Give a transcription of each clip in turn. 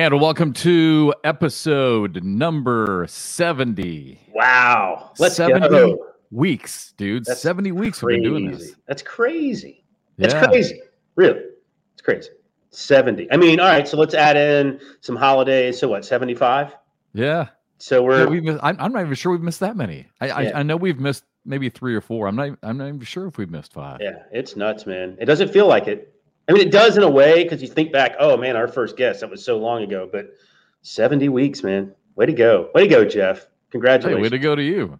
And welcome to episode number 70. Wow. Let's 70 go. weeks, dude. That's 70 weeks we've been doing this. That's crazy. That's Yeah. crazy. Really. It's crazy. 70. I mean, all right, so let's add in some holidays. So what, 75? Yeah. So we're we've missed, I'm, I'm not even sure we've missed that many. I, Yeah. I, I know we've missed maybe three or four. I'm not I'm not even sure if we've missed five. yeah, it's nuts, man. It doesn't feel like it. I mean, it does in a way because you think back, oh man, our first guest, that was so long ago, but 70 weeks, man. Way to go. Way to go, Jeff. Hey, Congratulations. way to go to you.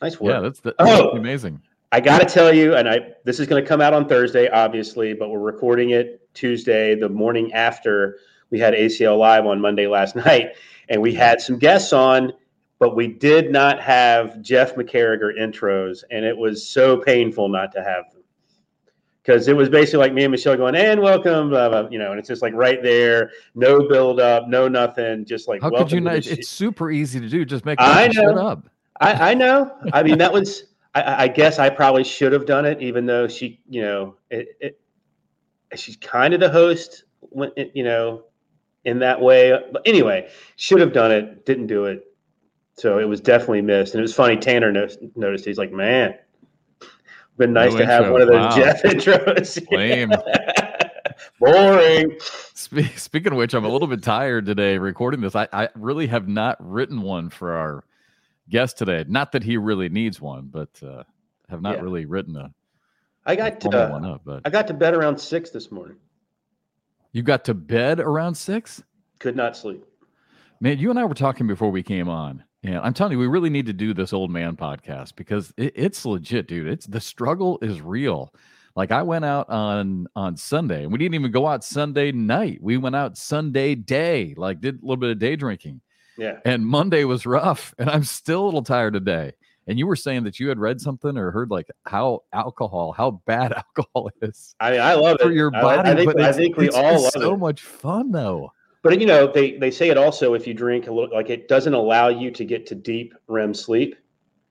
nice work. Yeah, that's, the, Oh. amazing. I got to tell you, and I this is going to come out on Thursday, obviously, but we're recording it Tuesday, the morning after we had ACL live on Monday last night, and we had some guests on, but we did not have Jeff McCarriger intros, and it was so painful not to have because it was basically like me and Michelle going, "And welcome," blah, blah, you know, and it's just like right there, no build up, no nothing, just like How welcome could you not? It's, super easy to do. Just make I know. up. I, I know. I mean, that was. I- I, guess I probably should have done it, even though she, you know, it, it, she's kind of the host, when it, you know, in that way. But anyway, should have done it, didn't do it, so it was definitely missed. And it was funny. Tanner no- noticed. He's like, "Man, been nice No to have intro. one of those Wow. Jeff intros." Lame. Boring. Spe- Speaking of which, I'm a little bit tired today recording this. I, I really have not written one for our guest today. Not that he really needs one, but uh, have not Yeah. really written a. I got to, uh, one up. But I got to bed around six this morning. you got to bed around six? Could not sleep. Man, you and I were talking before we came on. And I'm telling you, we really need to do this old man podcast because it, it's legit, dude. It's the struggle is real. Like I went out on on Sunday, and we didn't even go out Sunday night. We went out Sunday day, like did a little bit of day drinking. Yeah. And Monday was rough, and I'm still a little tired today. And you were saying that you had read something or heard like how alcohol, how bad alcohol is I mean, I love for it. your I- body. I, think but I it's- think we all love so it. much fun though. But you know, they they say it also if you drink a little, like it doesn't allow you to get to deep REM sleep.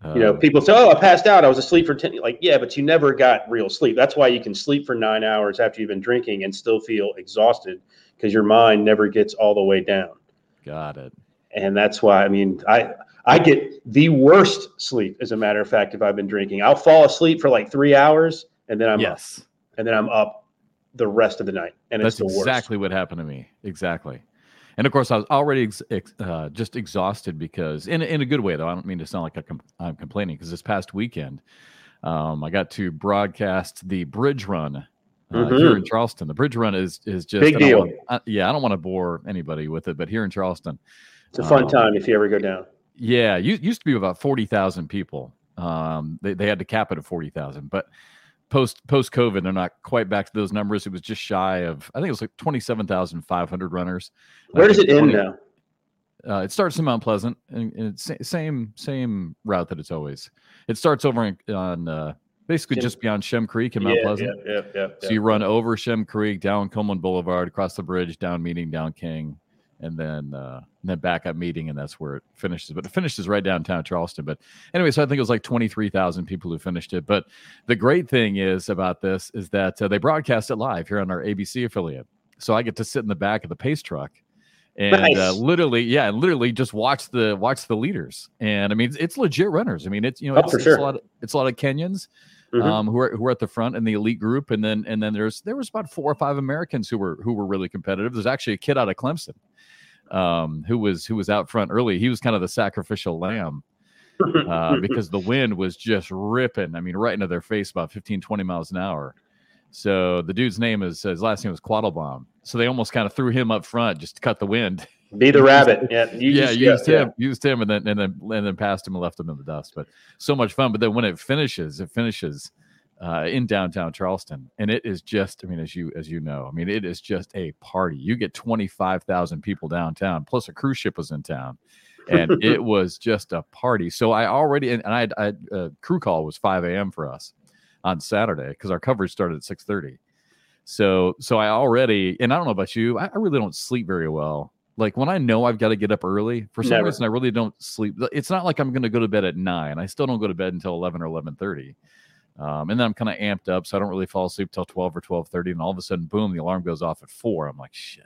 You know, Uh, people say, "Oh, I passed out. I was asleep for 10. Like, yeah, but you never got real sleep. That's why you can sleep for nine hours after you've been drinking and still feel exhausted because your mind never gets all the way down. got it. And that's why, I mean, I I get the worst sleep. As a matter of fact, if I've been drinking, I'll fall asleep for like three hours and then I'm up, yes. and then I'm up the rest of the night, and it's That's exactly what happened to me. Exactly. And of course, I was already ex- ex- uh, just exhausted because, in, a- in a good way, though, I don't mean to sound like I com- I'm complaining because this past weekend, um, I got to broadcast the bridge run uh, here in Charleston. The bridge run is is just Mm-hmm. Big I deal. wanna- uh, yeah, I don't want to bore anybody with it, but here in Charleston, It's a fun Um, time if you ever go down. yeah, you used to be about forty thousand people. Um, they they had to cap it at forty thousand, but post post COVID, they're not quite back to those numbers. It was just shy of I think it was like twenty seven thousand five hundred runners. Where does it end now? Uh, it starts in Mount Pleasant, and, and it's sa- same same route that it's always. It starts over in, on uh, basically Shem- just beyond Shem Creek in Mount yeah, Pleasant. yeah, yeah, yeah, So yeah. you run over Shem Creek, down Coleman Boulevard, across the bridge, down Meeting, down King, and then uh, and then back up Meeting, and that's where it finishes. But it finishes right downtown Charleston. But anyway, so I think it was like twenty three thousand people who finished it. But the great thing is about this is that uh, they broadcast it live here on our ABC affiliate, so I get to sit in the back of the pace truck. And uh, literally, yeah, literally just watch the watch the leaders, and I mean it's, it's legit runners. I mean it's you know Oh, it's, sure. a lot of, it's a lot of Kenyans, Mhm. um, who are who are at the front in the elite group, and then and then there's there was about four or five Americans who were who were really competitive. There's actually a kid out of Clemson, um, who was who was out front early. He was kind of the sacrificial lamb uh, because the wind was just ripping. I mean, right into their face, about 15, 20 miles an hour. So the dude's name is his last name was Quattlebaum. So they almost kind of threw him up front just to cut the wind. Be the rabbit. Yeah, you yeah, just- used yeah, him, used him, and then and then and then passed him and left him in the dust. But so much fun. But then when it finishes, it finishes uh, in downtown Charleston, and it is just. I mean, as you as you know, I mean, it is just a party. You get twenty five thousand people downtown, plus a cruise ship was in town, and it was just a party. So I already and, I had, I had uh, crew call was five a.m. for us on Saturday because our coverage started at six thirty. So so I already and I don't know about you, I, I really don't sleep very well. Like when I know I've got to get up early, for some Never. reason I really don't sleep. It's not like I'm going to go to bed at nine. I still don't go to bed until eleven or eleven thirty, um, and then I'm kind of amped up, so I don't really fall asleep till twelve or twelve thirty. And all of a sudden, boom, the alarm goes off at four. I'm like, shit.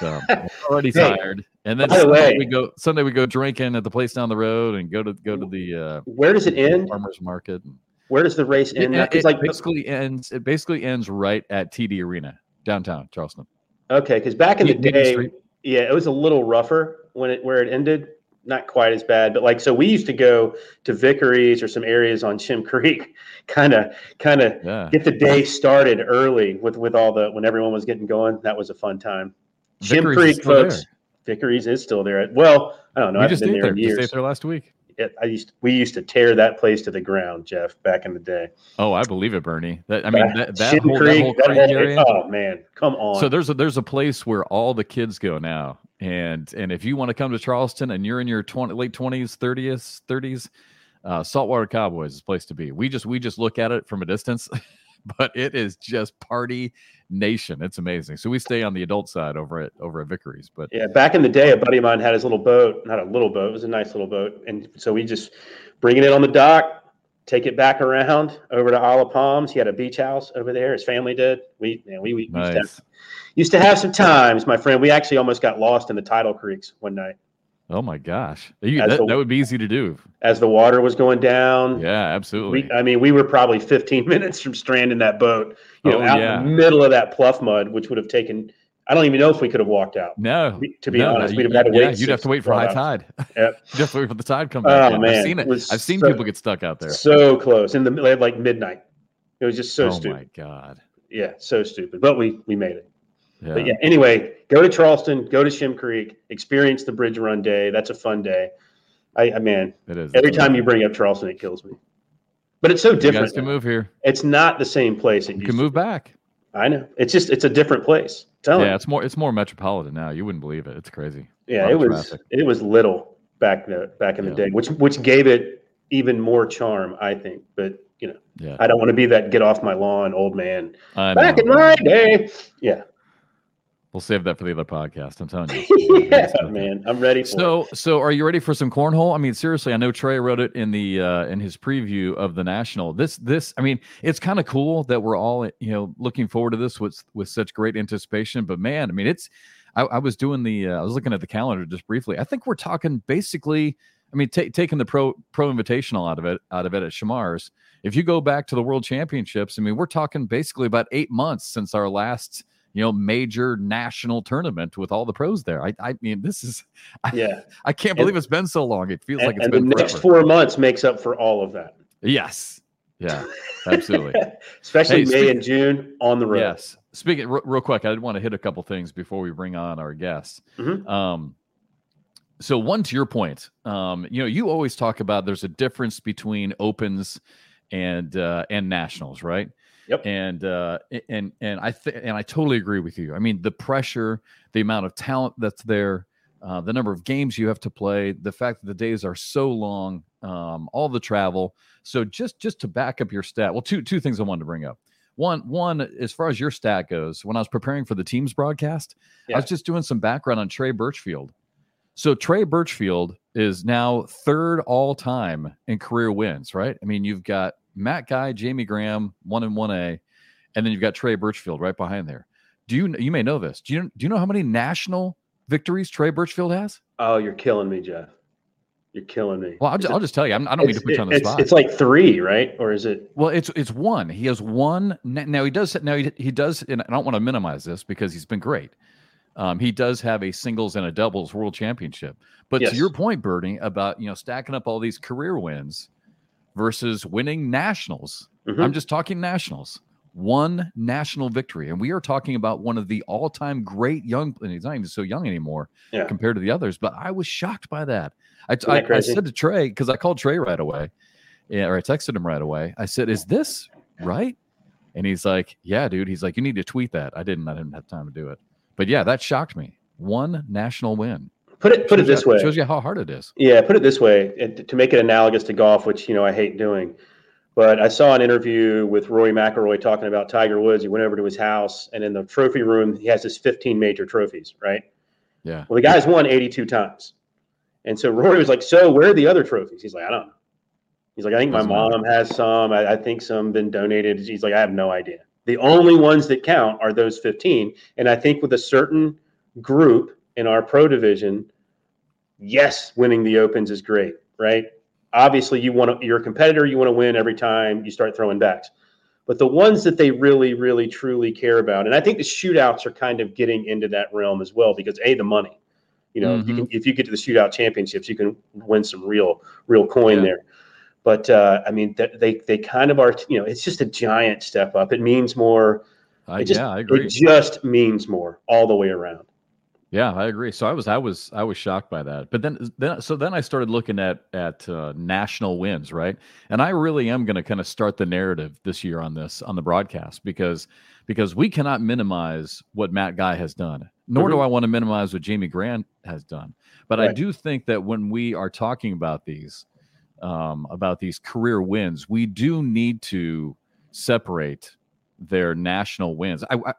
So I'm already Hey, tired. And then the Sunday way- we go Sunday we go drinking at the place down the road and go to go to the uh, Where does it end? farmers market. Where does the race end? it, It's like basically ends. It basically ends right at TD Arena downtown Charleston. okay, because back in the day, yeah, it was a little rougher when it where it ended. Not quite as bad, but like so, we used to go to Vickery's or some areas on Shem Creek, kind of, kind of Yeah, get the day started early with with all the when everyone was getting going. That was a fun time. Vickery's Creek, folks. there. Vickery's is still there. Well, I don't know. we I've just been there there. in Just years. ate there last week. It, I used we used to tear that place to the ground, Jeff, back in the day. Oh, I believe it, Bernie. That I mean that, that whole, that Creek, whole that creek area. oh man, come on. So there's a there's a place where all the kids go now, and and if you want to come to Charleston and you're in your 20, late twenties, thirties, thirties, uh, Saltwater Cowboys is the place to be. We just we just look at it from a distance, but it is just party nation. It's amazing. So we stay on the adult side over at over at Vickery's, but yeah, back in the day, a buddy of mine had his little boat. Not a little boat; it was a nice little boat, and so we just bringing it on the dock, take it back around over to Isle of Palms. He had a beach house over there. His family did. We man, we, we used, to have, used to have some times, my friend. We actually almost got lost in the tidal creeks one night Oh my gosh, You- that, the- that would be easy to do. as the water was going down. Yeah, absolutely. We, I mean, we were probably 15 minutes from stranding that boat, you oh, know, Oh, out yeah. in the middle of that pluff mud, which would have taken. I don't even know if we could have walked out. no, To be no, honest, you- we'd have had to yeah, wait. you'd have to wait for high tide. Yep. Have to wait for the tide to come oh, back. Oh, in. man, I've seen it it. I've seen so- people get stuck out there. So close in the middle of like midnight. It was just so oh stupid. Oh my god. Yeah, so stupid. But we we made it. Yeah. But yeah, anyway, go to Charleston, go to Shem Creek, experience the Bridge Run Day. That's a fun day. I, I man, it is. every time you bring up Charleston, it kills me. But it's so you different. guys can move here. It's not the same place. It You can move be. back. I know. It's just it's a different place. Tell Yeah, it's more it's more metropolitan now. You wouldn't believe it. It's crazy. Yeah, it was traffic. it was little back the back in the day, which which gave it even more charm, I think. But you know, Yeah. I don't want to be that get off my lawn old man. I Back know. in my day. Yeah. We'll save that for the other podcast. I'm telling you. yeah, man. I'm ready for it. So, so are you ready for some cornhole? I mean, seriously, I know Trey wrote it in the uh, in his preview of the national. This, this, I mean, it's kind of cool that we're all you know looking forward to this with with such great anticipation. But man, I mean, it's. I, I was doing the. Uh, I was looking at the calendar just briefly. I think we're talking basically. I mean, ta taking the pro pro invitational out of it out of it at Shamar's. If you go back to the World Championships, I mean, we're talking basically about eight months since our last you know major national tournament with all the pros there. I, I mean, this is. yeah. I can't And- believe it's been so long. It feels And, like it's and been the been next forever. four months makes up for all of that. Yes. Yeah. Absolutely. Especially Hey, May speak- and June on the road. yes. Speaking re- real quick, I did want to hit a couple things before we bring on our guests. Mhm. Um, so one to your point, um, you know, you always talk about there's a difference between opens and uh, and nationals, right? Yep. And uh, and and I th- and I totally agree with you. I mean, the pressure, the amount of talent that's there, uh, the number of games you have to play, the fact that the days are so long, um, all the travel. So just just to back up your stat, well, two two things I wanted to bring up. One one as far as your stat goes, when I was preparing for the team's broadcast, I was just doing some background on Trey Birchfield. So Trey Birchfield is now third all time in career wins, right? I mean, you've got Matt Guy, Jamie Graham, one and one A, and then you've got Trey Birchfield right behind there. Do you you may know this? Do you do you know how many national victories Trey Birchfield has? Oh, you're killing me, Jeff. You're killing me. Well, I'll, just, I'll just tell you. I'm, I don't mean to put you on the it's, spot. It's like three, right? Or is it? Well, it's it's one. He has one. Now he does. Now he, he does. And I don't want to minimize this because he's been great. Um, he does have a singles and a doubles world championship. But Yes. to your point, Bernie, about you know stacking up all these career wins versus winning nationals. Mhm. I'm just talking nationals. One national victory, and we are talking about one of the all-time great young. And he's not even so young anymore Yeah. compared to the others. But I was shocked by that. I, I, I said to Trey because I called Trey right away, yeah, or I texted him right away. I said, "Is this right?" And he's like, "Yeah, dude." He's like, "You need to tweet that." I didn't. I didn't have time to do it. But yeah, that shocked me. One national win. Put it put it Shows you- this way. Shows you how hard it is. Yeah, put it this way and to make it analogous to golf, which you know I hate doing. But I saw an interview with Rory McIlroy talking about Tiger Woods. He went over to his house, and in the trophy room, he has his 15 major trophies. Right. Yeah. Well, the guy's won 82 times, and so Rory was like, "So where are the other trophies?" He's like, "I don't know." He's like, "I think my mom has some. I, I think some been donated." He's like, "I have no idea." The only ones that count are those 15, and I think with a certain group in our pro division, yes, winning the opens is great, right? Obviously, you want to, you're a competitor, you want to win every time you start throwing backs. But the ones that they really, really, truly care about, and I think the shootouts are kind of getting into that realm as well because a the money, you know, mm-hmm. if you mm-hmm. can if you get to the shootout championships, you can win some real, real coin yeah. there. But uh, I mean, they they kind of are, you know, it's just a giant step up. It means more. Uh, just, yeah, I agree. It just means more all the way around. Yeah, I agree. So I was I was I was shocked by that. But then then so then I started looking at at uh, national wins, right? And I really am going to kind of start the narrative this year on this on the broadcast because because we cannot minimize what Matt Guy has done. Nor mm-hmm. do I want to minimize what Jamie Graham has done. But right. I do think that when we are talking about these um, about these career wins, we do need to separate their national wins. I, I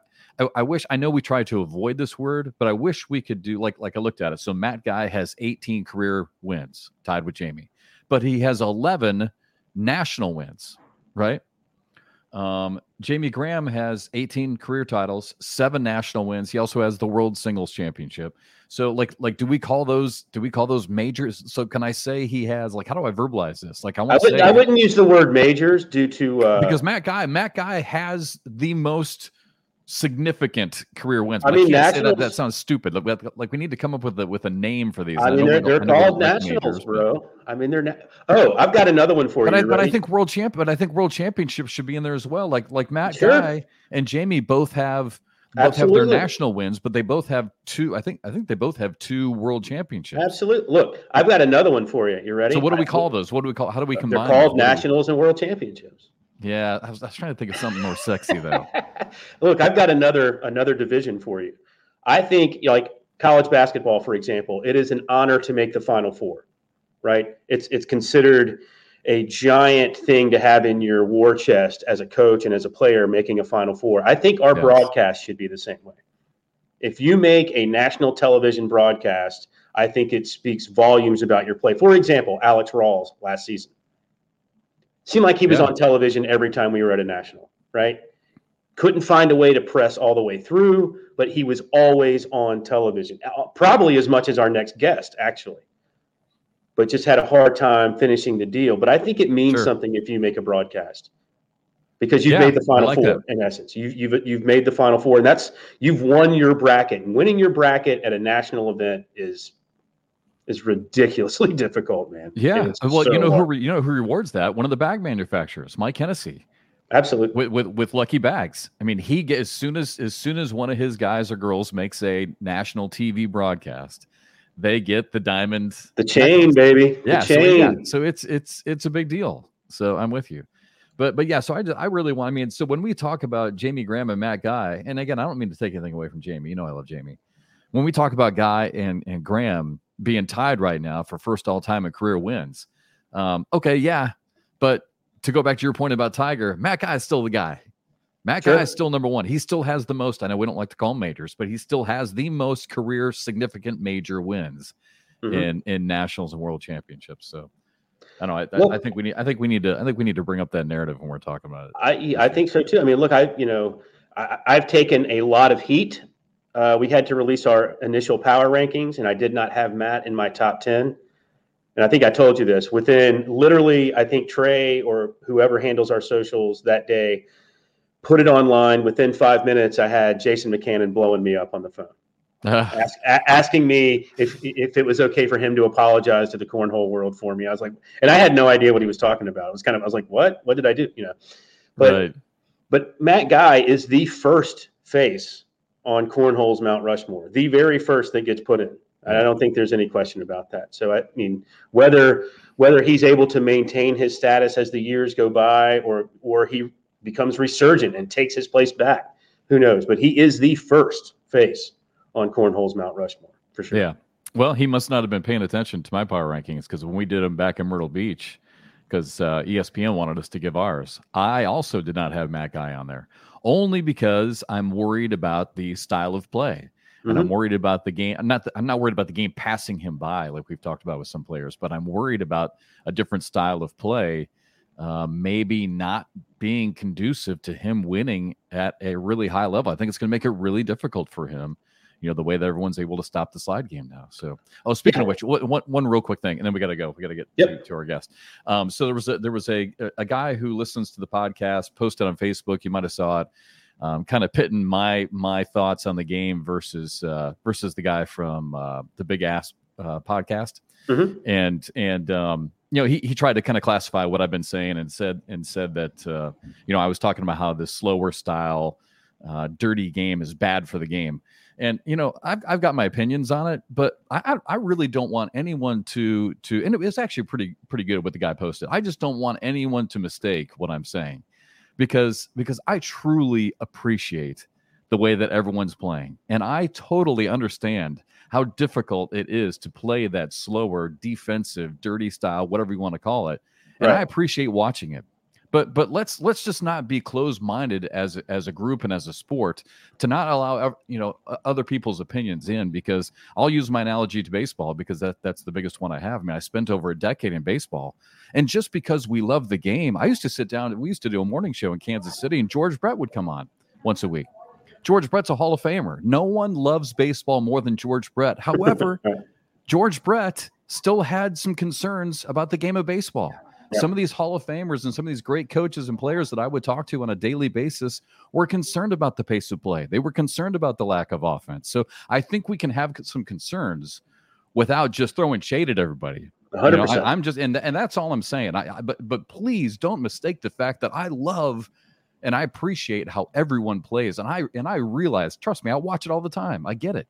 I, wish I know we try to avoid this word, but I wish we could do like like I looked at it. So Matt Guy has 18 career wins, tied with Jamie, but he has 11 national wins, right? Um, Jamie Graham has 18 career titles, seven national wins. He also has the World Singles Championship. So, like, like, do we call those? Do we call those majors? So, can I say he has? Like, how do I verbalize this? Like, I want to say I wouldn't use the word majors due to uh, because Matt Guy, Matt Guy has the most significant career wins. I mean, I that, that, sounds stupid. Like, like, we need to come up with a with a name for these. I mean, they're, they're called nationals, bro. I mean, they're. Na- oh, I've got another one for but you. I, but I think world champ. But I think world championships should be in there as well. Like like Matt sure. Guy and Jamie both have. Both Absolutely. have their national wins, but they both have two. I think. I think they both have two world championships. Absolutely. Look, I've got another one for you. You ready? So, what do we call those? What do we call? How do we combine? They're called nationals and world championships. Yeah, I was, I was trying to think of something more sexy though. Look, I've got another another division for you. I think like college basketball, for example, it is an honor to make the Final Four, right? It's it's considered a giant thing to have in your war chest as a coach and as a player making a Final Four. I think our yes. broadcast should be the same way. If you make a national television broadcast, I think it speaks volumes about your play. For example, Alex Rawls last season Seemed like he was yeah. on television every time we were at a national, right? Couldn't find a way to press all the way through, but he was always on television, uh, probably as much as our next guest, actually. But just had a hard time finishing the deal. But I think it means sure. something if you make a broadcast because you've yeah, made the final like four that. in essence. You, you've you've made the final four, and that's you've won your bracket. And winning your bracket at a national event is is ridiculously difficult, man. Yeah. Well, so you know hard. who you know who rewards that? One of the bag manufacturers, Mike Hennessy. Absolutely. With, with with lucky bags. I mean, he get as soon as as soon as one of his guys or girls makes a national TV broadcast, they get the diamond the chain, baby. Yeah, the chain. So, yeah, so it's it's it's a big deal. So I'm with you. But but yeah, so I I really want. I mean, so when we talk about Jamie Graham and Matt Guy, and again, I don't mean to take anything away from Jamie. You know, I love Jamie. When we talk about Guy and and Graham, being tied right now for first all time in career wins. Um, okay, yeah, but to go back to your point about Tiger, Matt Guy is still the guy. Matt sure. Guy is still number one. He still has the most. I know we don't like to call majors, but he still has the most career significant major wins mm-hmm. in in nationals and world championships. So I don't know. I, well, I, think we need. I think we need to. I think we need to bring up that narrative when we're talking about it. I I think so too. I mean, look, I you know, I, I've taken a lot of heat uh, we had to release our initial power rankings, and I did not have Matt in my top 10. And I think I told you this within literally, I think Trey or whoever handles our socials that day put it online. Within five minutes, I had Jason McCannon blowing me up on the phone. Uh. Ask, a- asking me if if it was okay for him to apologize to the cornhole world for me. I was like, and I had no idea what he was talking about. It was kind of, I was like, what? What did I do? You know, but right. but Matt Guy is the first face on Cornhole's Mount Rushmore, the very first that gets put in. I don't think there's any question about that. So I mean, whether whether he's able to maintain his status as the years go by, or or he becomes resurgent and takes his place back, who knows? But he is the first face on Cornhole's Mount Rushmore for sure. Yeah. Well, he must not have been paying attention to my power rankings because when we did them back in Myrtle Beach, because uh, ESPN wanted us to give ours, I also did not have Matt Guy on there only because I'm worried about the style of play. And mm-hmm. I'm worried about the game. I'm not. I'm not worried about the game passing him by, like we've talked about with some players. But I'm worried about a different style of play, uh, maybe not being conducive to him winning at a really high level. I think it's going to make it really difficult for him you know the way that everyone's able to stop the slide game now. So, oh, speaking yeah. of which, one, one real quick thing, and then we got to go. We got to get yep. to, our guest. Um, so there was a there was a a guy who listens to the podcast, posted on Facebook. You might have saw it. Um, kind of pitting my my thoughts on the game versus uh, versus the guy from uh, the Big Ass uh, podcast, mm-hmm. and and um, you know he, he tried to kind of classify what I've been saying and said and said that uh, you know I was talking about how this slower style, uh, dirty game is bad for the game. And you know, I've, I've got my opinions on it, but I, I really don't want anyone to to. And it's actually pretty pretty good what the guy posted. I just don't want anyone to mistake what I'm saying, because because I truly appreciate the way that everyone's playing, and I totally understand how difficult it is to play that slower, defensive, dirty style, whatever you want to call it. And right. I appreciate watching it but but let's let's just not be closed minded as as a group and as a sport to not allow you know other people's opinions in because I'll use my analogy to baseball because that that's the biggest one I have. I mean, I spent over a decade in baseball, and just because we love the game, I used to sit down. We used to do a morning show in Kansas City, and George Brett would come on once a week. George Brett's a Hall of Famer. No one loves baseball more than George Brett. However, George Brett still had some concerns about the game of baseball. Some of these Hall of Famers and some of these great coaches and players that I would talk to on a daily basis were concerned about the pace of play. They were concerned about the lack of offense. So I think we can have some concerns without just throwing shade at everybody. 100%. You know, I, am just and and that's all I'm saying. I, I but but please don't mistake the fact that I love and I appreciate how everyone plays. And I and I realize, trust me, I watch it all the time. I get it.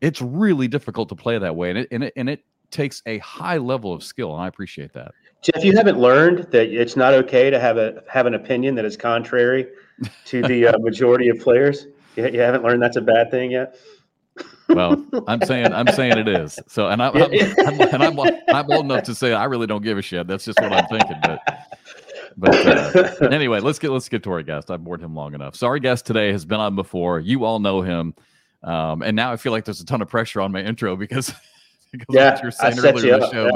It's really difficult to play that way, and it and it and it takes a high level of skill, and I appreciate that. Jeff, you haven't learned that it's not okay to have a have an opinion that is contrary to the uh, majority of players. You, you, haven't learned that's a bad thing yet. well, I'm saying I'm saying it is. So, and, I, I'm, I'm, and I'm I'm old enough to say I really don't give a shit. That's just what I'm thinking. But but uh, anyway, let's get let's get to our guest. I've bored him long enough. So our guest today has been on before. You all know him, um, and now I feel like there's a ton of pressure on my intro because because yeah, you were saying earlier in the show. Yeah.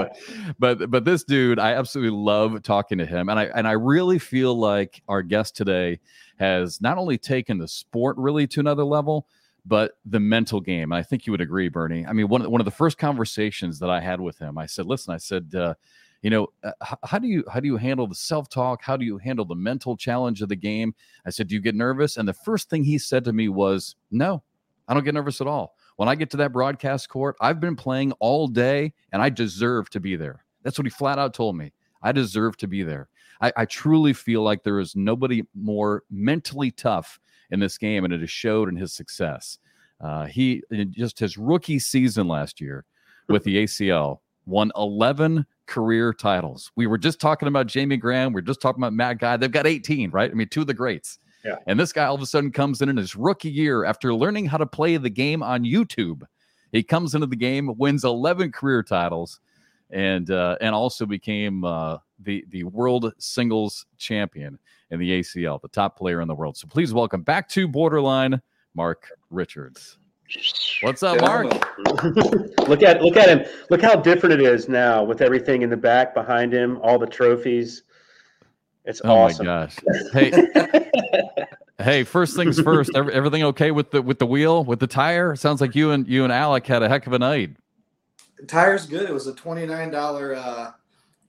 But, but but this dude, I absolutely love talking to him, and I and I really feel like our guest today has not only taken the sport really to another level, but the mental game. And I think you would agree, Bernie. I mean, one of, one of the first conversations that I had with him, I said, "Listen, I said." Uh, you know uh, how do you how do you handle the self-talk how do you handle the mental challenge of the game i said do you get nervous and the first thing he said to me was no i don't get nervous at all when I get to that broadcast court, I've been playing all day and I deserve to be there. That's what he flat out told me. I deserve to be there. I, I truly feel like there is nobody more mentally tough in this game, and it has showed in his success. Uh, he just his rookie season last year with the ACL won 11 career titles. We were just talking about Jamie Graham. We are just talking about Matt Guy. They've got 18, right? I mean, two of the greats. Yeah. And this guy all of a sudden comes in in his rookie year after learning how to play the game on YouTube. He comes into the game, wins 11 career titles, and uh, and also became uh, the the world singles champion in the ACL, the top player in the world. So please welcome back to BoarderLine, Mark Richards. What's up, Mark? look at look at him. Look how different it is now with everything in the back behind him, all the trophies. It's oh awesome. my gosh! Hey, hey. First things first. everything okay with the with the wheel with the tire? Sounds like you and you and Alec had a heck of a night. The tire's good. It was a twenty nine dollar uh,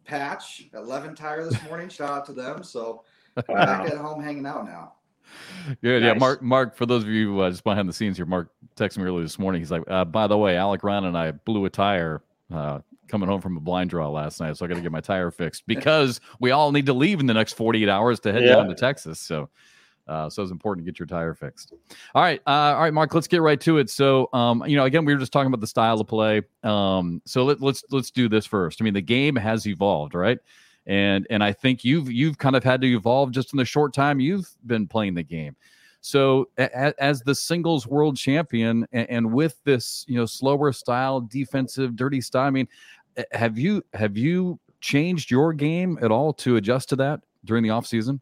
patch, eleven tire this morning. Shout out to them. So wow. back at home hanging out now. Good, nice. yeah. Mark, Mark. For those of you uh, just behind the scenes here, Mark texted me earlier this morning. He's like, uh, "By the way, Alec Ryan and I blew a tire uh, coming home from a blind draw last night, so I got to get my tire fixed because we all need to leave in the next 48 hours to head yeah. down to Texas. So, uh, so it's important to get your tire fixed. All right, uh, all right, Mark. Let's get right to it. So, um, you know, again, we were just talking about the style of play. Um, so let, let's let's do this first. I mean, the game has evolved, right? And and I think you've you've kind of had to evolve just in the short time you've been playing the game. So as the singles world champion and, and, with this, you know, slower style, defensive, dirty style, I mean, have you have you changed your game at all to adjust to that during the off season?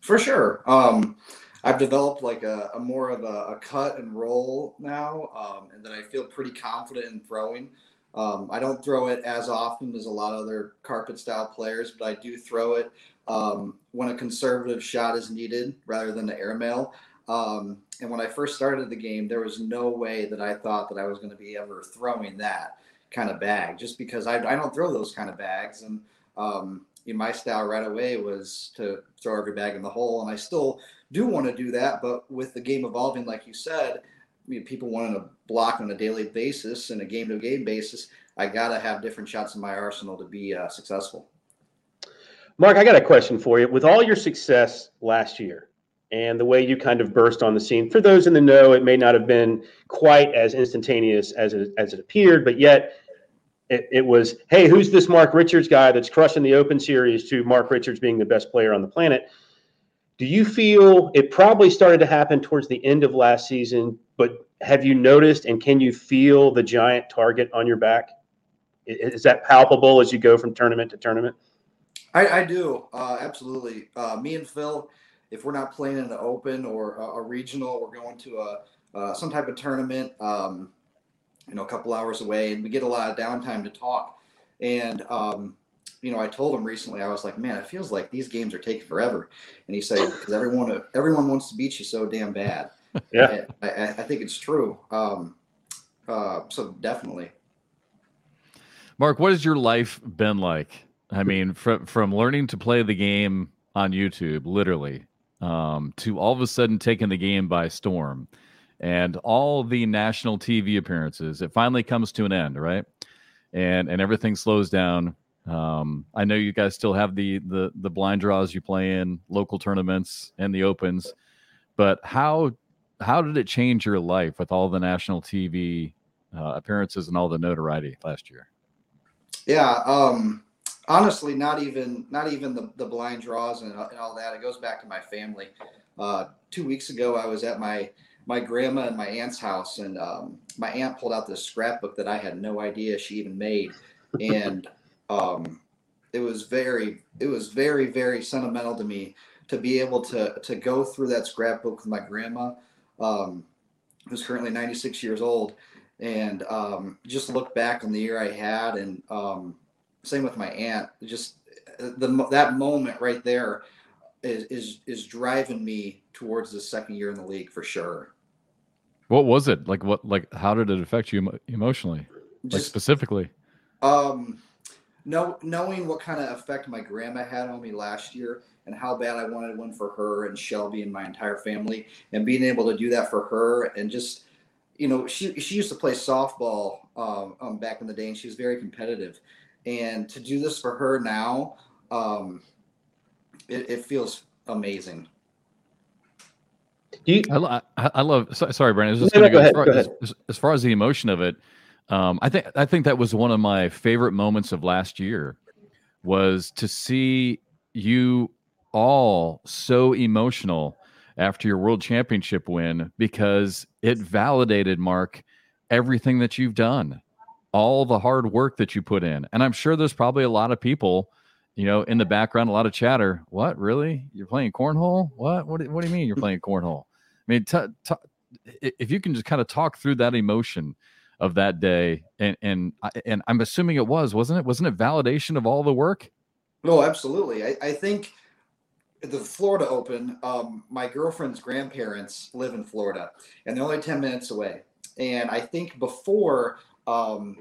For sure. Um, I've developed like a, a more of a, a, cut and roll now, um, and that I feel pretty confident in throwing. Um, I don't throw it as often as a lot of other carpet style players, but I do throw it um, when a conservative shot is needed rather than the airmail. Um, and when I first started the game, there was no way that I thought that I was going to be ever throwing that kind of bag, just because I, I don't throw those kind of bags. And um, my style right away was to throw every bag in the hole, and I still do want to do that. But with the game evolving, like you said, I mean, people wanting to block on a daily basis and a game to game basis. I got to have different shots in my arsenal to be uh, successful. Mark, I got a question for you. With all your success last year and the way you kind of burst on the scene, for those in the know, it may not have been quite as instantaneous as it, as it appeared, but yet it, it was, hey, who's this Mark Richards guy that's crushing the Open Series to Mark Richards being the best player on the planet? Do you feel it probably started to happen towards the end of last season, but have you noticed and can you feel the giant target on your back? Is that palpable as you go from tournament to tournament? I, I do uh, absolutely. Uh, me and Phil, if we're not playing in the Open or a, a regional, we're going to a uh, some type of tournament. Um, you know, a couple hours away, and we get a lot of downtime to talk. And um, you know, I told him recently, I was like, man, it feels like these games are taking forever. And he said, because everyone everyone wants to beat you so damn bad. Yeah, I, I, I think it's true. Um, uh, so definitely. Mark, what has your life been like? I mean, from from learning to play the game on YouTube, literally, um, to all of a sudden taking the game by storm, and all the national TV appearances. It finally comes to an end, right? And and everything slows down. Um, I know you guys still have the the the blind draws you play in, local tournaments, and the opens. But how how did it change your life with all the national TV uh, appearances and all the notoriety last year? Yeah, um, honestly, not even not even the, the blind draws and, and all that. It goes back to my family. Uh, two weeks ago, I was at my my grandma and my aunt's house, and um, my aunt pulled out this scrapbook that I had no idea she even made, and um, it was very it was very very sentimental to me to be able to to go through that scrapbook with my grandma, um, who's currently 96 years old, and um, just look back on the year I had, and um, same with my aunt. Just the that moment right there is is is driving me towards the second year in the league for sure. What was it like? What like? How did it affect you emotionally? Just, like specifically. Um, know, knowing what kind of effect my grandma had on me last year and how bad I wanted one for her and Shelby and my entire family, and being able to do that for her and just you know, she she used to play softball um, um, back in the day, and she was very competitive. And to do this for her now, um, it, it feels amazing. You, I, I, love. Sorry, Brandon. I was just no, go, go, ahead, as, as, as, far as the emotion of it, um, I think I think that was one of my favorite moments of last year, was to see you all so emotional after your world championship win because it validated Mark everything that you've done, all the hard work that you put in. And I'm sure there's probably a lot of people, you know, in the background, a lot of chatter. What really? You're playing cornhole? What? What? What do you mean you're playing cornhole? I mean, t- t- if you can just kind of talk through that emotion of that day, and and and I'm assuming it was, wasn't it? Wasn't it validation of all the work? No, absolutely. I, I think the Florida Open, um, my girlfriend's grandparents live in Florida, and they're only ten minutes away. And I think before um,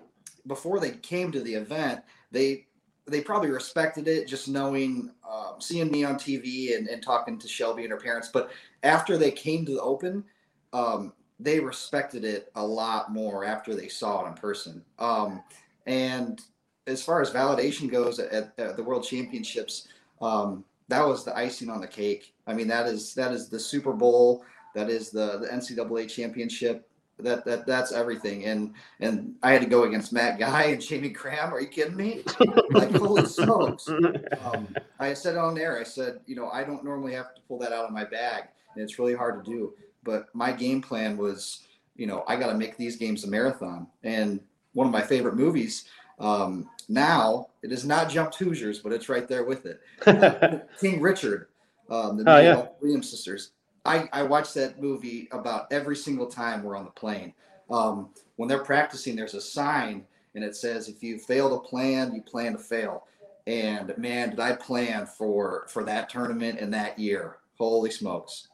before they came to the event, they they probably respected it, just knowing, um, seeing me on TV and, and talking to Shelby and her parents. But after they came to the Open, um, they respected it a lot more after they saw it in person. Um, and as far as validation goes at, at the World Championships, um, that was the icing on the cake. I mean, that is that is the Super Bowl, that is the the NCAA championship. That that that's everything. And and I had to go against Matt Guy and Jamie Graham. Are you kidding me? like holy smokes! Um, I said on there, I said, you know, I don't normally have to pull that out of my bag, and it's really hard to do. But my game plan was, you know, I got to make these games a marathon. And one of my favorite movies um, now it is not Jumped Hoosiers, but it's right there with it. Uh, King Richard, um, the oh, yeah. Williams sisters. I, I watch that movie about every single time we're on the plane. Um, when they're practicing, there's a sign and it says, "If you fail to plan, you plan to fail." And man, did I plan for for that tournament in that year? Holy smokes!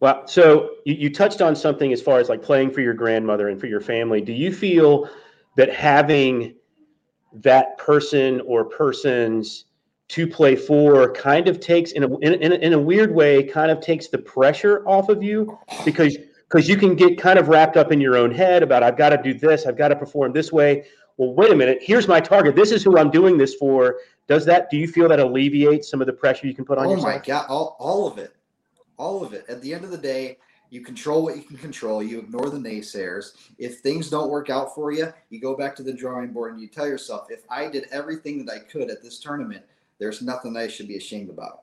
Well, so you, you touched on something as far as like playing for your grandmother and for your family. Do you feel that having that person or persons to play four kind of takes in a, in, in, a, in a weird way kind of takes the pressure off of you because because you can get kind of wrapped up in your own head about I've got to do this, I've got to perform this way. Well, wait a minute, here's my target. This is who I'm doing this for. Does that do you feel that alleviates some of the pressure you can put on oh yourself? my god, all, all of it. All of it. At the end of the day, you control what you can control. You ignore the naysayers. If things don't work out for you, you go back to the drawing board and you tell yourself, if I did everything that I could at this tournament, there's nothing I should be ashamed about.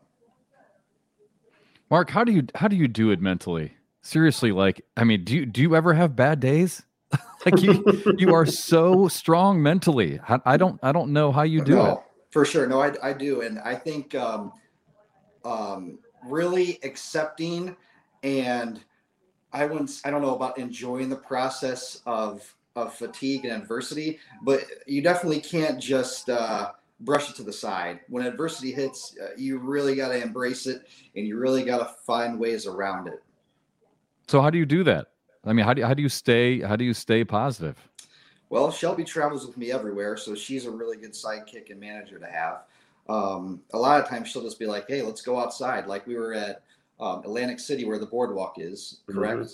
Mark, how do you how do you do it mentally? Seriously, like I mean, do you do you ever have bad days? like you you are so strong mentally. I, I, don't I don't know how you do no, it. For sure. No, I, I do. And I think um um really accepting and I wouldn't I don't know about enjoying the process of of fatigue and adversity, but you definitely can't just uh brush it to the side. When adversity hits, uh, you really got to embrace it and you really got to find ways around it. So how do you do that? I mean, how do you, how do you stay how do you stay positive? Well, Shelby travels with me everywhere, so she's a really good sidekick and manager to have. Um, a lot of times she'll just be like, "Hey, let's go outside." Like we were at um, Atlantic City, where the boardwalk is. Correct. Mm-hmm.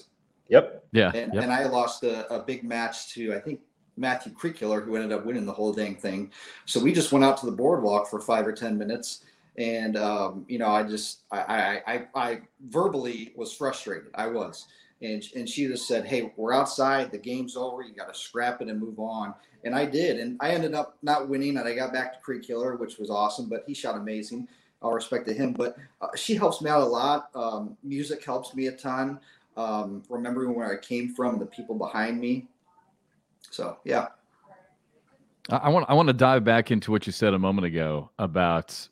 Yep. Yeah. And, yep. and I lost a, a big match to I think Matthew Creekkiller, who ended up winning the whole dang thing. So we just went out to the boardwalk for five or ten minutes, and um, you know, I just I, I I I verbally was frustrated. I was, and and she just said, "Hey, we're outside. The game's over. You got to scrap it and move on." And I did, and I ended up not winning, and I got back to Creekkiller, which was awesome. But he shot amazing. All respect to him. But uh, she helps me out a lot. Um, music helps me a ton. Um, remembering where I came from, the people behind me, so yeah. I want I want to dive back into what you said a moment ago about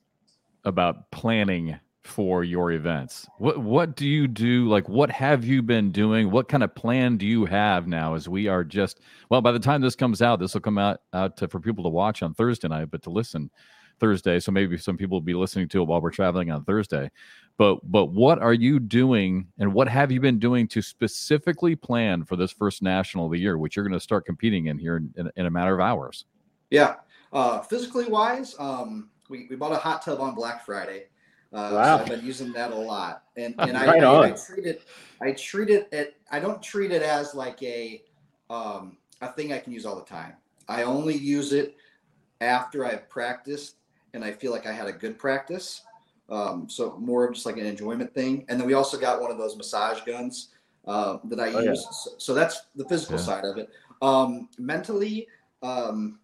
about planning for your events. What what do you do? Like what have you been doing? What kind of plan do you have now as we are just well by the time this comes out, this will come out out to, for people to watch on Thursday night, but to listen Thursday. So maybe some people will be listening to it while we're traveling on Thursday. But but what are you doing and what have you been doing to specifically plan for this first national of the year, which you're going to start competing in here in, in, in a matter of hours? Yeah. Uh, physically wise, um, we, we bought a hot tub on Black Friday. Uh, wow. So I've been using that a lot, and and right I, I, I, treat it, I treat it at, I don't treat it as like a, um, a thing I can use all the time. I only use it after I've practiced and I feel like I had a good practice. Um, so more of just like an enjoyment thing. And then we also got one of those massage guns uh, that I oh, use. Yeah. So, so, that's the physical yeah. side of it. Um, mentally, um,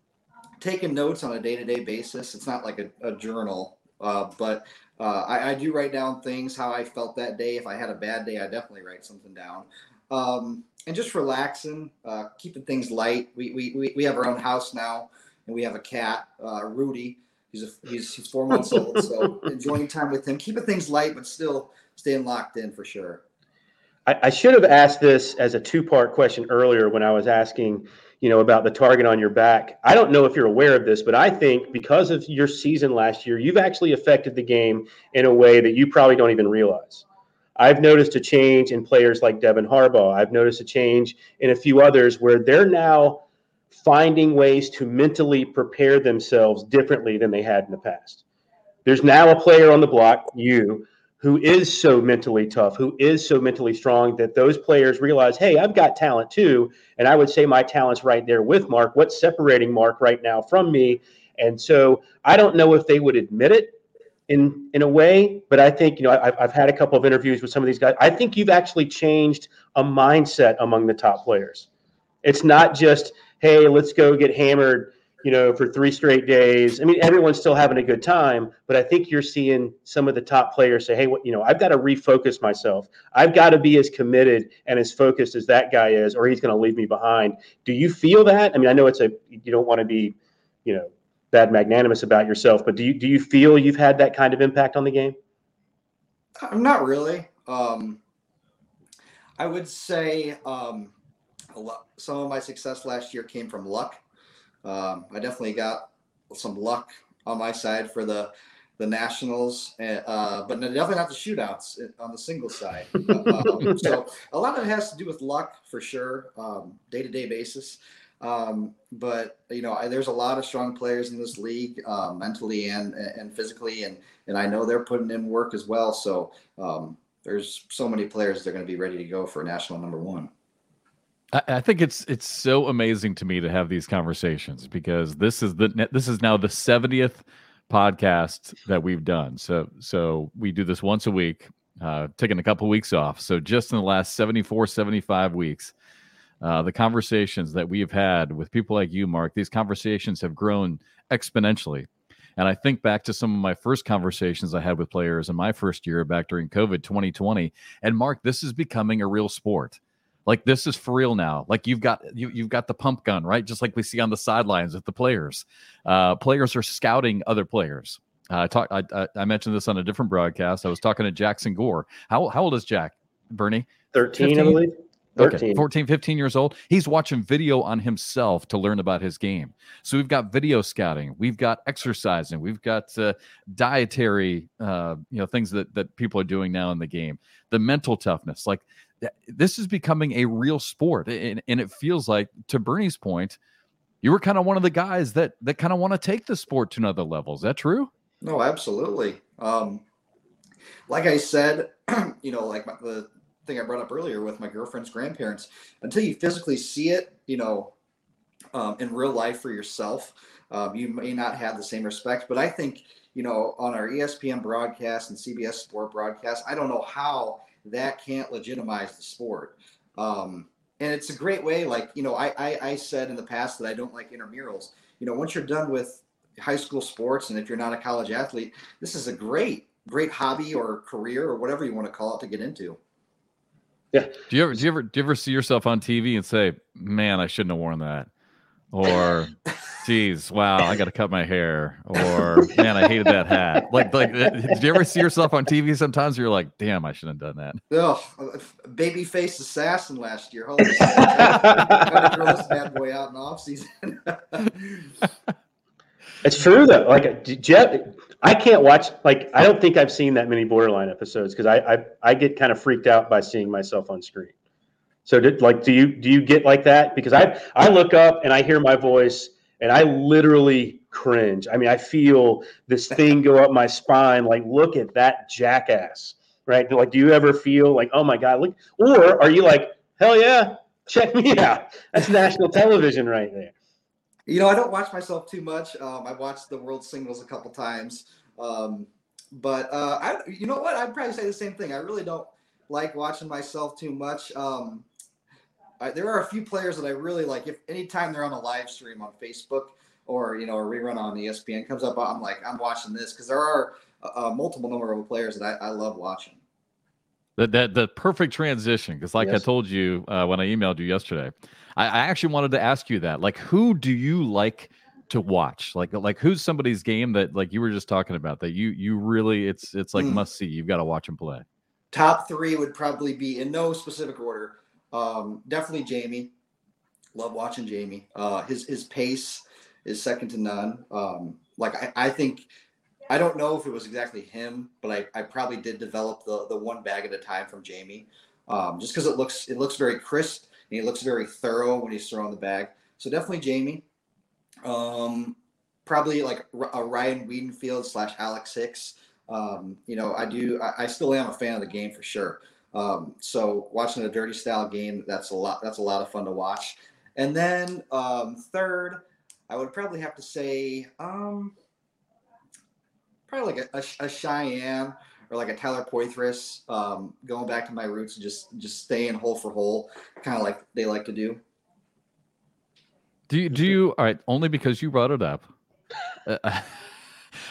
taking notes on a day to day basis. It's not like a, a journal, uh, but uh, I, I, do write down things how I felt that day. If I had a bad day, I definitely write something down. Um, and just relaxing, uh, keeping things light. We, we, we have our own house now, and we have a cat, uh, Rudy. He's a, he's, he's four months old, so enjoying time with him, keeping things light, but still staying locked in for sure. I, I should have asked this as a two part question earlier when I was asking, you know, about the target on your back. I don't know if you're aware of this, but I think because of your season last year, you've actually affected the game in a way that you probably don't even realize. I've noticed a change in players like Devin Harbaugh. I've noticed a change in a few others where they're now finding ways to mentally prepare themselves differently than they had in the past. There's now a player on the block, you, who is so mentally tough, who is so mentally strong that those players realize, hey, I've got talent too. And I would say my talent's right there with Mark. What's separating Mark right now from me? And so I don't know if they would admit it in in a way, but I think you know I've, I've had a couple of interviews with some of these guys. I think you've actually changed a mindset among the top players. It's not just hey, let's go get hammered, you know, for three straight days. I mean, everyone's still having a good time, but I think you're seeing some of the top players say, hey, what, you know, I've got to refocus myself. I've got to be as committed and as focused as that guy is, or he's going to leave me behind. Do you feel that? I mean, I know it's a you don't want to be, you know, bad magnanimous about yourself, but do you do you feel you've had that kind of impact on the game? I'm not really. Um, I would say um, lot, some of my success last year came from luck. Um, I definitely got some luck on my side for the the Nationals, uh, but definitely not the shootouts on the single side. um, so a lot of it has to do with luck for sure, day to day basis. Um, but you know, I, there's a lot of strong players in this league, uh, mentally and and physically, and and I know they're putting in work as well. So um, there's so many players that are going to be ready to go for national number one. I, I think it's it's so amazing to me to have these conversations because this is the this is now the 70th podcast that we've done. So so we do this once a week, uh, taking a couple weeks off. So just in the last 74, 75 weeks, uh, the conversations that we have had with people like you, Mark, these conversations have grown exponentially. And I think back to some of my first conversations I had with players in my first year back during COVID 2020. And Mark, this is becoming a real sport. Like this is for real now. Like you've got you you've got the pump gun, right? Just like we see on the sidelines with the players. Uh, players are scouting other players. Uh, I talk. I, I mentioned this on a different broadcast. I was talking to Jackson Gore. How how old is Jack? Bernie? 13, 15? I believe. 13. Okay, 14, 15 years old. He's watching video on himself to learn about his game. So we've got video scouting, we've got exercising, we've got uh, dietary, uh, you know, things that that people are doing now in the game. The mental toughness, like this is becoming a real sport and, and it feels like to bernie's point you were kind of one of the guys that that kind of want to take the sport to another level. Is that true? No absolutely. Um like i said you know like my, the thing i brought up earlier with my girlfriend's grandparents until you physically see it you know um, in real life for yourself um, you may not have the same respect but i think you know on our espn broadcast and cbs sport broadcast i don't know how that can't legitimize the sport. Um, and it's a great way. Like you know, I, I, I said in the past that I don't like intramurals. You know, once you're done with high school sports, and if you're not a college athlete, this is a great great hobby or career or whatever you want to call it to get into. Yeah. Do you ever do you ever do you ever see yourself on TV and say, "Man, I shouldn't have worn that," or geez, wow, I got to cut my hair, or man, I hated that hat. Like, like, uh, did you ever see yourself on TV? Sometimes you're like, damn, I shouldn't have done that. Oh, baby face assassin last year. Holy shit! Got to throw this bad boy out in off season. it's true though. Like, Jeff, I can't watch. Like, I don't think I've seen that many BoarderLine episodes because I, I I get kind of freaked out by seeing myself on screen. So, did, like, do you do you get like that? Because I I look up and I hear my voice and I literally cringe. I mean, I feel this thing go up my spine. Like, look at that jackass, right? Like, do you ever feel like, oh my god, look? Or are you like, hell yeah, check me out? That's national television right there. You know, I don't watch myself too much. Um, I watched the World Singles a couple times, um, but uh, I, you know what? I'd probably say the same thing. I really don't like watching myself too much. Um, I, there are a few players that I really like. If anytime they're on a live stream on Facebook or you know a rerun on ESPN comes up, I'm like I'm watching this because there are a, a, multiple number of players that I, I love watching. The, the, the perfect transition because like yes. I told you uh, when I emailed you yesterday, I, I actually wanted to ask you that. Like, who do you like to watch? Like, like who's somebody's game that like you were just talking about that you you really it's it's like mm. must see. You've got to watch them play. Top three would probably be in no specific order. Um, definitely Jamie. Love watching Jamie. Uh, his his pace is second to none. Um, like I, I think I don't know if it was exactly him, but I, I probably did develop the the one bag at a time from Jamie. Um, just because it looks it looks very crisp and he looks very thorough when he's throwing the bag. So definitely Jamie. Um, probably like a Ryan Wiedenfield slash Alex Hicks. Um, you know, I do. I, I, still am a fan of the game for sure. Um, so watching a dirty style game, that's a lot. That's a lot of fun to watch. And then um, third, I would probably have to say um, probably like a, a, a, Cheyenne or like a Tyler Poitras. Um, going back to my roots and just just staying hole for hole, kind of like they like to do. Do you do you all right? Only because you brought it up.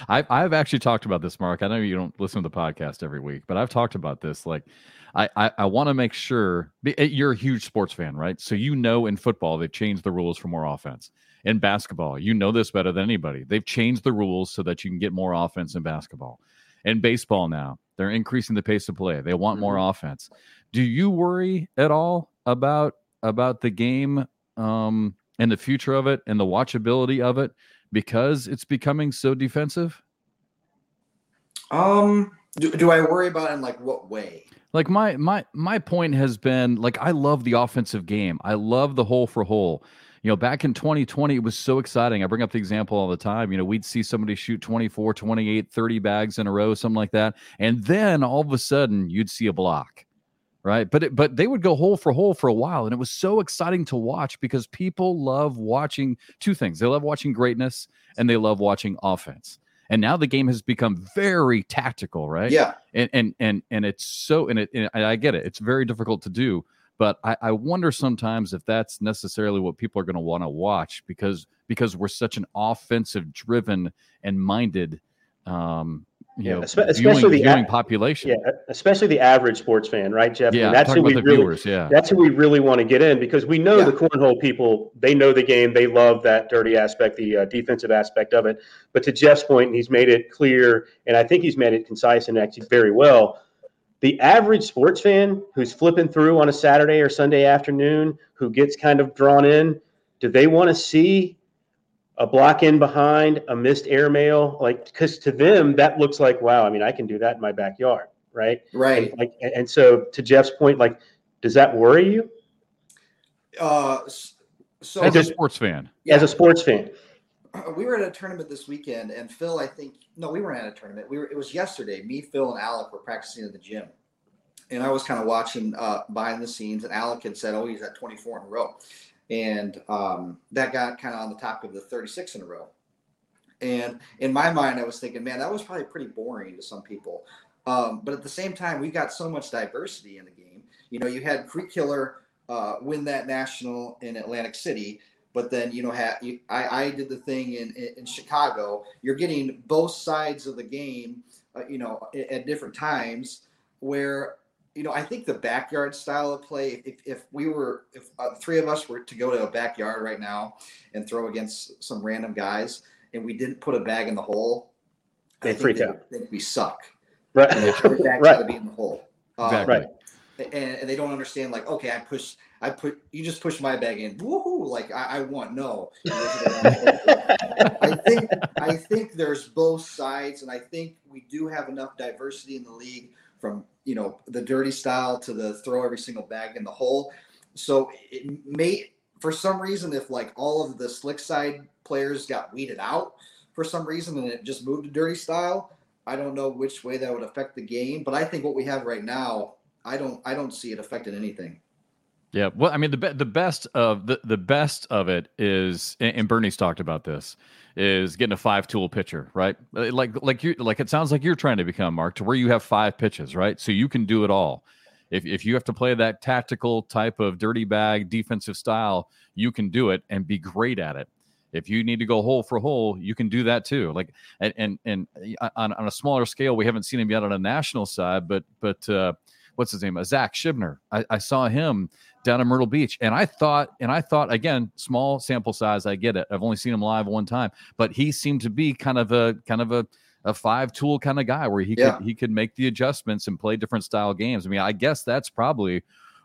I've I've actually talked about this, Mark. I know you don't listen to the podcast every week, but I've talked about this. Like, I, I, I want to make sure eh, you're a huge sports fan, right? So you know in football they've changed the rules for more offense. In basketball, you know this better than anybody. They've changed the rules so that you can get more offense in basketball. In baseball now, they're increasing the pace of play. They want more mm-hmm. offense. Do you worry at all about about the game um, and the future of it and the watchability of it because it's becoming so defensive? Um, do, do I worry about it in like what way? Like my my my point has been like I love the offensive game. I love the hole for hole. You know, back in 2020 it was so exciting. I bring up the example all the time. You know, we'd see somebody shoot 24, 28, 30 bags in a row, something like that. And then all of a sudden you'd see a block. Right? But it, but they would go hole for hole for a while and it was so exciting to watch because people love watching two things. They love watching greatness and they love watching offense and now the game has become very tactical right Yeah. and and and and it's so and it and i get it it's very difficult to do but i, I wonder sometimes if that's necessarily what people are going to want to watch because because we're such an offensive driven and minded um you Yeah, know espe- viewing, especially the viewing a- population Yeah, especially the average sports fan, right, Jeff? I mean, yeah that's talking who we the really viewers yeah that's who we really want to get in because we know Yeah. the cornhole people they know the game they love that dirty aspect the uh, defensive aspect of it but to jeff's point and he's made it clear and i think he's made it concise and actually very well the average sports fan who's flipping through on a saturday or sunday afternoon who gets kind of drawn in do they want to see a block in behind a missed airmail like because to them that looks like wow i mean i can do that in my backyard right Right. and, like and- and so to jeff's point like does that worry you Uh, so as a sports fan as a sports fan we were at a tournament this weekend, and Phil, I think, no, we weren't at a tournament. We were. It was yesterday. Me, Phil, and Alec were practicing at the gym, and I was kind of watching uh, behind the scenes. And Alec had said, "Oh, he's at 24 in a row," and um, that got kind of on the top of the 36 in a row. And in my mind, I was thinking, man, that was probably pretty boring to some people. Um, but at the same time, we got so much diversity in the game. You know, you had Creek Killer uh, win that national in Atlantic City but then you know ha- you, I, I did the thing in, in, in chicago you're getting both sides of the game uh, you know at, at different times where you know i think the backyard style of play if, if we were if uh, three of us were to go to a backyard right now and throw against some random guys and we didn't put a bag in the hole They I think freak they out. would think we suck right and every bag's Right. got to be in the hole Um, Exactly. right and, and they don't understand like okay i push i put you just push my bag in woohoo like i, I want no i think i think there's both sides and i think we do have enough diversity in the league from you know the dirty style to the throw every single bag in the hole so it may for some reason if like all of the slick side players got weeded out for some reason and it just moved to dirty style i don't know which way that would affect the game but i think what we have right now I don't I don't see it affecting anything. Yeah, well, I mean, the be- the best of the the best of it is, and Bernie's talked about this, is getting a five tool pitcher, right? Uh, Like like you like it sounds like you're trying to become Mark to where you have five pitches, right? So you can do it all. If if you have to play that tactical type of dirty bag defensive style, you can do it and be great at it. If you need to go hole for hole, you can do that too. Like and and and uh, on, on a smaller scale, we haven't seen him yet on a national side, but but uh, what's his name? Uh, Zach Shibner. I, I saw him down in Myrtle Beach, and I thought, and I thought again, small sample size. I get it. I've only seen him live one time, but he seemed to be kind of a kind of a a five tool kind of guy where he Yeah. could he could make the adjustments and play different style games. I mean, I guess that's probably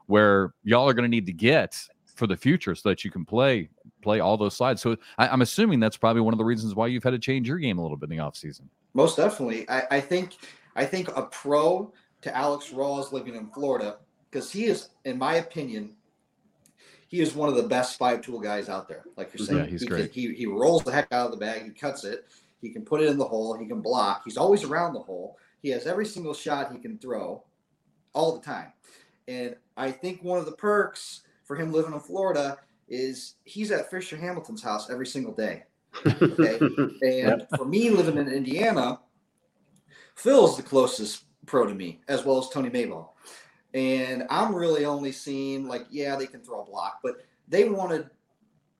where y'all are going to need to get for the future so that you can play play all those sides. So I, I'm assuming that's probably one of the reasons why you've had to change your game a little bit in the offseason. Most definitely. I, I think I think a pro to Alex Rawls living in Florida, because he is, in my opinion, he is one of the best five tool guys out there. Like you're saying, Yeah, he's he, great. He, he rolls the heck out of the bag. He cuts it. He can put it in the hole. He can block. He's always around the hole. He has every single shot he can throw, all the time. And I think one of the perks for him living in Florida is he's at Fisher Hamilton's house every single day. Okay. And for me living in Indiana, Phil's the closest pro to me, as well as Tony Mayball. And I'm really only seeing like, yeah, they can throw a block, but they want to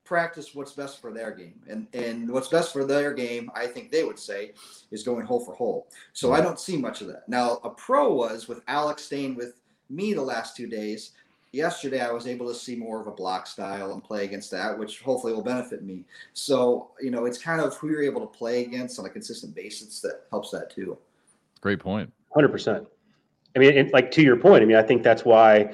practice what's best for their game. And and what's best for their game, I think they would say, is going hole for hole. So I don't see much of that. Now a pro was with Alex staying with me the last two days. Yesterday I was able to see more of a block style and play against that, which hopefully will benefit me. So, you know, it's kind of who you're able to play against on a consistent basis that helps that too. Great point. Hundred percent. I mean, it, like to your point. I mean, I think that's why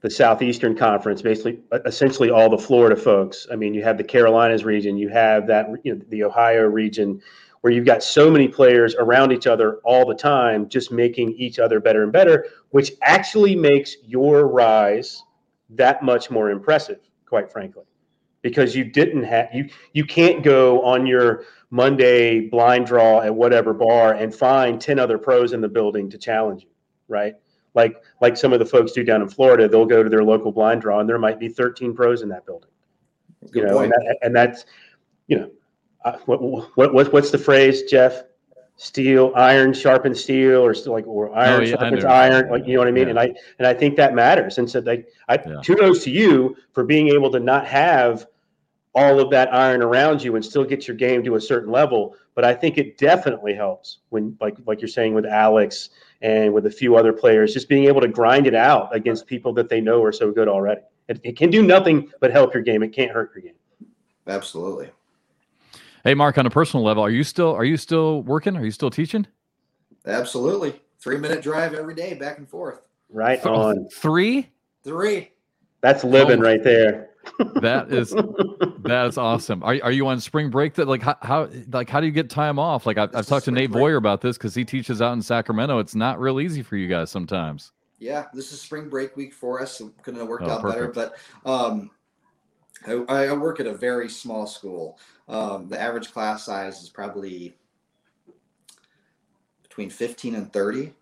the Southeastern Conference, basically, essentially all the Florida folks. I mean, you have the Carolinas region, you have that, you know, the Ohio region, where you've got so many players around each other all the time, just making each other better and better, which actually makes your rise that much more impressive, quite frankly, because you didn't have you you can't go on your Monday blind draw at whatever bar and find 10 other pros in the building to challenge you, right? Like like some of the folks do down in Florida, they'll go to their local blind draw and there might be 13 pros in that building. Good You know, and, point. that, and that's you know, uh, what, what what what's the phrase, Jeff? Steel, iron sharpens steel, or like or iron Oh, yeah, sharpens iron. Like you know what I mean? Yeah. And I and I think that matters. And so like I Yeah. kudos to you for being able to not have all of that iron around you and still get your game to a certain level. But I think it definitely helps when like like you're saying with Alex and with a few other players, just being able to grind it out against people that they know are so good already. It, it can do nothing but help your game. It can't hurt your game. Absolutely. Hey, Mark, on a personal level, are you still are you still working? Are you still teaching? Absolutely. Three minute drive every day, back and forth. Right on. Three? Three. That's living Oh. right there. That is that is awesome. Are are you on spring break? That like how, how like how do you get time off? Like I've, I've talked to Nate break. Boyer about this because he teaches out in Sacramento. It's not real easy for you guys sometimes. Yeah, this is spring break week for us. So couldn't have worked Oh, out better. But um, I, I work at a very small school. Um, the average class size is probably between 15 and 30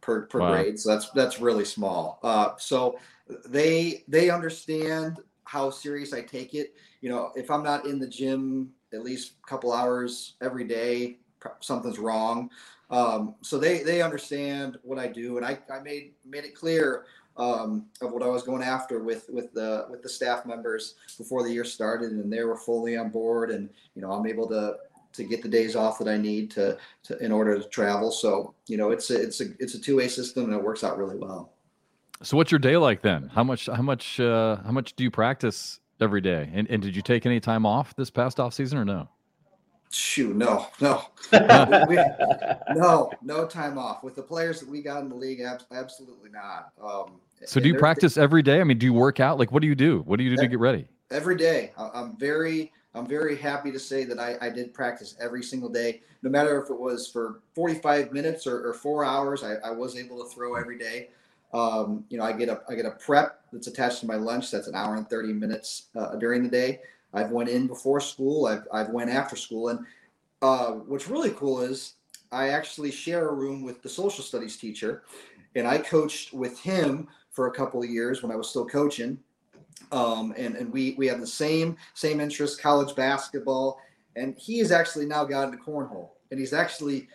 per, per Wow. grade. So that's that's really small. Uh, so they they understand how serious I take it. You know, if I'm not in the gym at least a couple hours every day, something's wrong. Um, so they they understand what I do, and I, I made made it clear um, of what I was going after with with the with the staff members before the year started, and they were fully on board. And you know, I'm able to to get the days off that I need to, to in order to travel. So you know, it's a it's a it's a two way system, and it works out really well. So what's your day like then? How much how much uh how much do you practice every day? And and did you take any time off this past off season or no? Shoot, no, no, we- no, no time off with the players that we got in the league. ab- Absolutely not. Um, So do you practice every day? I mean, do you work out? Like what do you do? What do you do to get ready? every day. I- I'm very, I'm very happy to say that I, I did practice every single day, no matter if it was for 45 minutes or, or four hours. I, I was able to throw every day. Um, you know, I get a, I get a prep that's attached to my lunch. That's an hour and 30 minutes uh, during the day. I've went in before school. I've, I've went after school. And uh, what's really cool is I actually share a room with the social studies teacher, and I coached with him for a couple of years when I was still coaching um, and and we we have the same same interest, college basketball, and he has actually now got into cornhole, and he's actually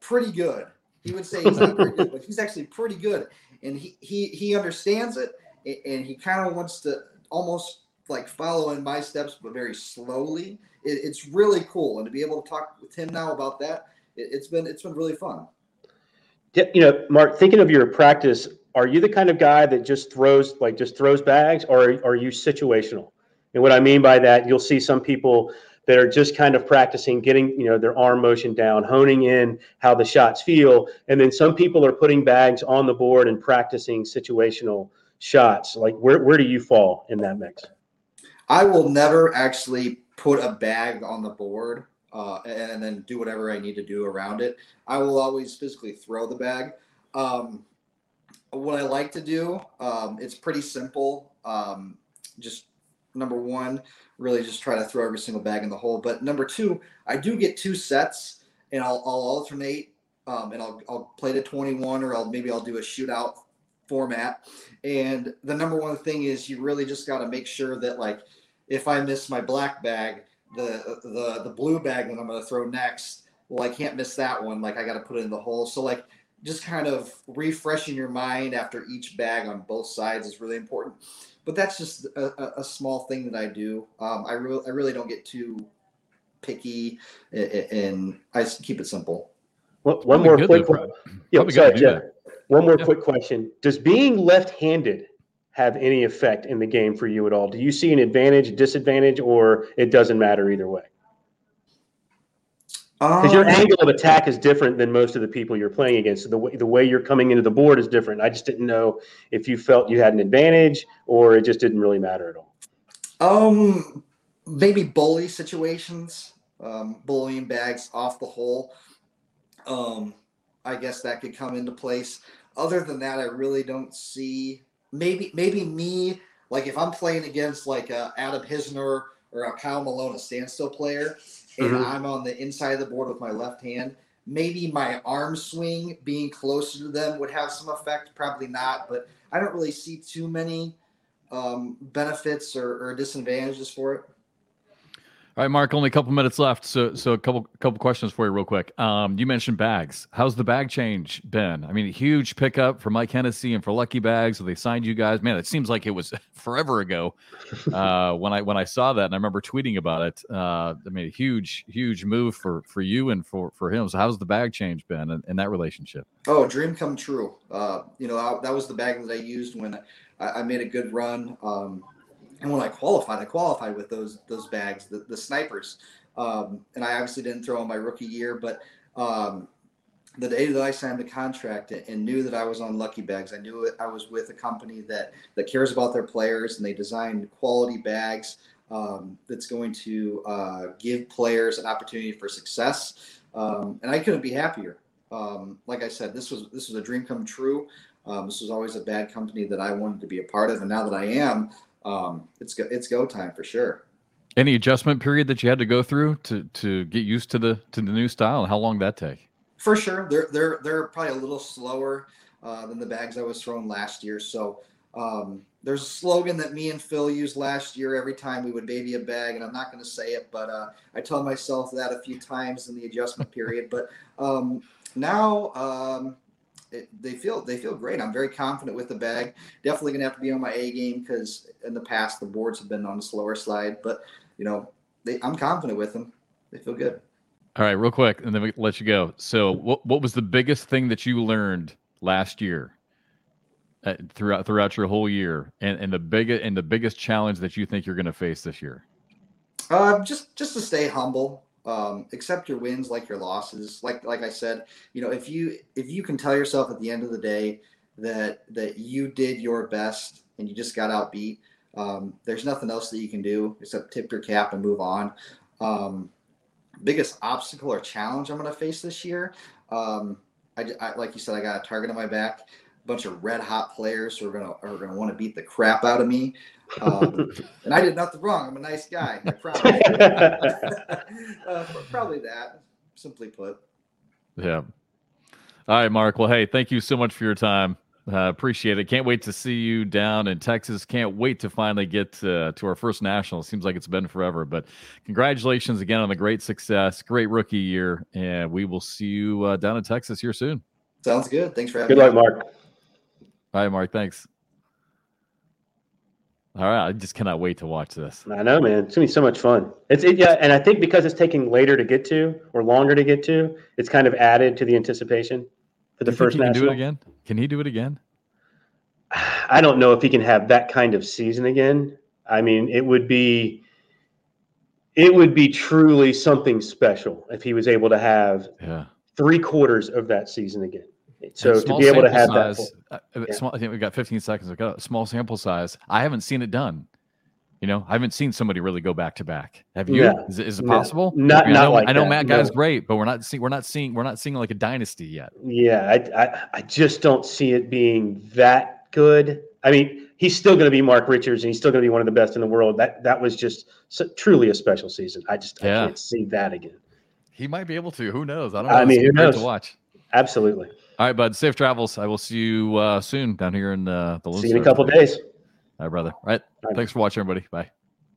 pretty good. He would say he's not very good, but he's actually pretty good, and he he he understands it, and he kind of wants to almost like follow in my steps, but very slowly. It, it's really cool, and to be able to talk with him now about that, it, it's been it's been really fun. You know, Mark, thinking of your practice, are you the kind of guy that just throws like just throws bags, or are you situational? And what I mean by that, you'll see some people that are just kind of practicing getting you know their arm motion down, honing in how the shots feel, and then some people are putting bags on the board and practicing situational shots. Like where where do you fall in that mix? I will never actually put a bag on the board uh, and, then do whatever I need to do around it. I will always physically throw the bag. Um, what I like to do, um, it's pretty simple. Um, just number one, really just try to throw every single bag in the hole. But number two, I do get two sets, and I'll, I'll alternate, um, and I'll, I'll play to 21, or I'll maybe I'll do a shootout format. And the number one thing is you really just got to make sure that like if I miss my black bag, the the the blue bag that I'm going to throw next, well, I can't miss that one. Like I got to put it in the hole. So like just kind of refreshing your mind after each bag on both sides is really important. But that's just a, a- a small thing that I do. Um, I really I really don't get too picky, a- a- and I s- keep it simple. One, one Probably more quick. though. Yeah, Probably good sorry, Jeff. One more Yeah. quick question. Does being left-handed have any effect in the game for you at all? Do you see an advantage, disadvantage, or it doesn't matter either way? Because your Um, angle of attack is different than most of the people you're playing against. So the way the way you're coming into the board is different. I just didn't know if you felt you had an advantage or it just didn't really matter at all. Um, maybe bully situations. um, bullying bags off the hole. Um, I guess that could come into place. Other than that, I really don't see. Maybe maybe me like if I'm playing against like a Adam Hisner or a Kyle Malone, a standstill player, and mm-hmm. I'm on the inside of the board with my left hand, maybe my arm swing being closer to them would have some effect. Probably not, but I don't really see too many um, benefits or, or disadvantages for it. All right, Mark. Only a couple minutes left, so so a couple couple questions for you, real quick. Um, you mentioned bags. How's the bag change been? I mean, huge pickup for Mike Hennessy and for Lucky Bags. They signed you guys. Man, it seems like it was forever ago uh, when I when I saw that, and I remember tweeting about it. Uh, I mean, a huge huge move for for you and for for him. So, how's the bag change been in, in that relationship? Oh, dream come true. Uh, you know, I, that was the bag that I used when I, I made a good run. Um, and when I qualified, I qualified with those those bags, the, the snipers. Um, and I obviously didn't throw in my rookie year, but um, the day that I signed the contract and knew that I was on Lucky Bags, I knew I was with a company that that cares about their players and they design quality bags um, that's going to uh, give players an opportunity for success. Um, and I couldn't be happier. Um, like I said, this was this was a dream come true. Um, this was always a bad company that I wanted to be a part of, and now that I am, um, it's go, it's go time for sure. Any adjustment period that you had to go through to to get used to the to the new style, and how long that take? For sure, they're they're they're probably a little slower uh, than the bags I was throwing last year. So um, there's a slogan that me and Phil used last year every time we would baby a bag, and I'm not going to say it, but uh, I told myself that a few times in the adjustment period. But um, now um, it, they feel they feel great. I'm very confident with the bag. Definitely gonna have to be on my A game because in the past the boards have been on the slower side, but you know they, I'm confident with them. They feel good. All right, real quick, and then we let you go. So, what what was the biggest thing that you learned last year, uh, throughout throughout your whole year, and and the biggest and the biggest challenge that you think you're going to face this year? Uh, just just to stay humble um, accept your wins like your losses. Like like I said, you know, if you if you can tell yourself at the end of the day that that you did your best and you just got outbeat, um, there's nothing else that you can do except tip your cap and move on. Um, biggest obstacle or challenge I'm going to face this year. Um, I, I, like you said, I got a target on my back A bunch of red hot players who are gonna are gonna want to beat the crap out of me. Um, and I did nothing wrong. I'm a nice guy. I promise. uh, probably that, simply put. Yeah. All right, Mark. Well, hey, thank you so much for your time. Uh, appreciate it. Can't wait to see you down in Texas. Can't wait to finally get uh, to our first national. Seems like it's been forever, but congratulations again on the great success, great rookie year, and we will see you uh, down in Texas here soon. Sounds good. Thanks for having good me. Good luck, Mark. All right, Mark. Thanks. All right, I just cannot wait to watch this. I know, man. It's gonna be so much fun. It's it, yeah, and I think because it's taking later to get to or longer to get to, it's kind of added to the anticipation for the first. Can he do it again. Can he do it again? I don't know if he can have that kind of season again. I mean, it would be it would be truly something special if he was able to have yeah. three quarters of that season again. So to be able to have size, that, uh, yeah. small, I think we've got 15 seconds. We've got a small sample size. I haven't seen it done. You know, I haven't seen somebody really go back to back. Have you? Yeah. Is, is, it possible? Not, I, mean, not I know, like I know that. Matt Guy's no. great, but we're not seeing we're not seeing we're not seeing like a dynasty yet. Yeah, I, I, I just don't see it being that good. I mean, he's still going to be Mark Richards, and he's still going to be one of the best in the world. That that was just so, truly a special season. I just yeah. I can't see that again. He might be able to. Who knows? I don't know. I mean, who knows? To watch. Absolutely. All right, bud. Safe travels. I will see you uh, soon down here in uh, the. See you in a couple days. All right, brother. All right. All right. Thanks for watching, everybody. Bye.